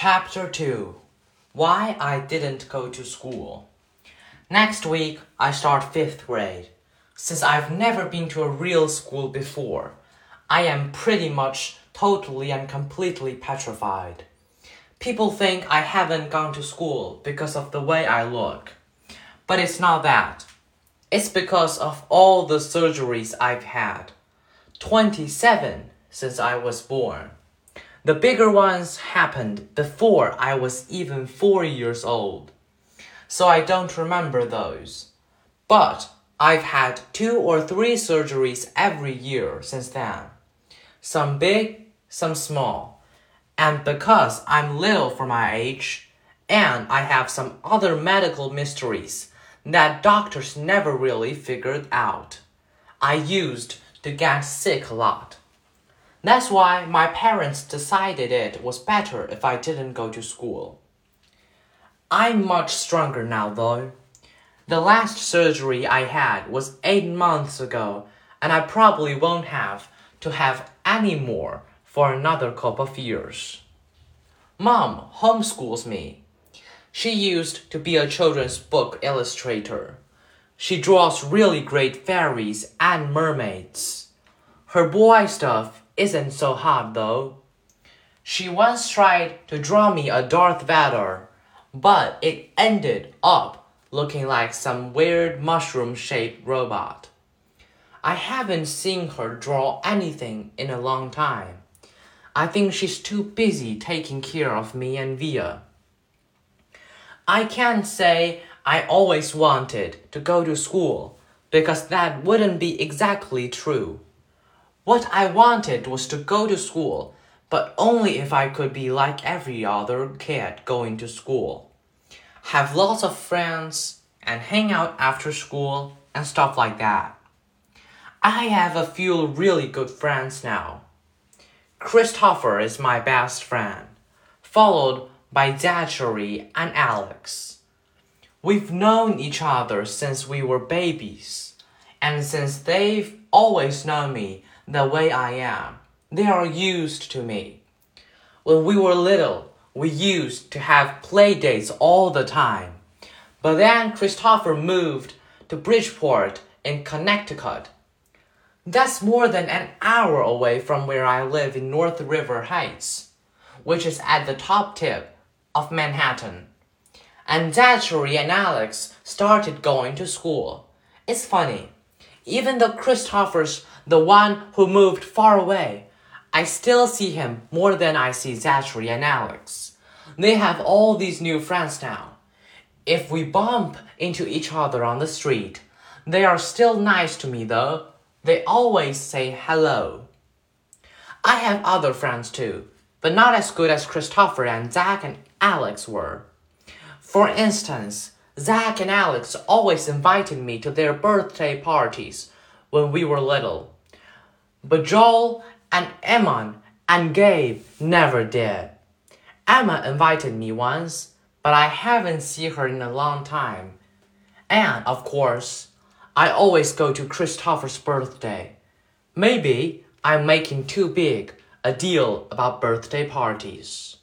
Chapter 2 Why I Didn't Go to School. Next week, I start fifth grade. Since I've never been to a real school before, I am pretty much totally and completely petrified. People think I haven't gone to school because of the way I look. But it's not that. It's because of all the surgeries I've had. 27 since I was born. The bigger ones happened before I was even four years old. So I don't remember those. But I've had two or three surgeries every year since then. Some big, some small. And because I'm little for my age, and I have some other medical mysteries that doctors never really figured out, I used to get sick a lot. That's why my parents decided it was better if I didn't go to school. I'm much stronger now, though. The last surgery I had was eight months ago, and I probably won't have to have any more for another couple of years. Mom homeschools me. She used to be a children's book illustrator. She draws really great fairies and mermaids. Her boy stuff isn't so hot though. She once tried to draw me a Darth Vader, but it ended up looking like some weird mushroom shaped robot. I haven't seen her draw anything in a long time. I think she's too busy taking care of me and Via. I can't say I always wanted to go to school because that wouldn't be exactly true. What I wanted was to go to school, but only if I could be like every other kid going to school. Have lots of friends and hang out after school and stuff like that. I have a few really good friends now. Christopher is my best friend, followed by Zachary and Alex. We've known each other since we were babies, and since they've always known me the way I am, they are used to me. When we were little, we used to have play dates all the time. But then Christopher moved to Bridgeport in Connecticut. That's more than an hour away from where I live in North River Heights, which is at the top tip of Manhattan. And Zachary and Alex started going to school. It's funny. Even though Christopher's the one who moved far away, I still see him more than I see Zachary and Alex. They have all these new friends now. If we bump into each other on the street, they are still nice to me though. They always say hello. I have other friends too, but not as good as Christopher and Zach and Alex were. For instance, Zach and Alex always invited me to their birthday parties when we were little. But Joel and Emma and Gabe never did. Emma invited me once, but I haven't seen her in a long time. And, of course, I always go to Christopher's birthday. Maybe I'm making too big a deal about birthday parties.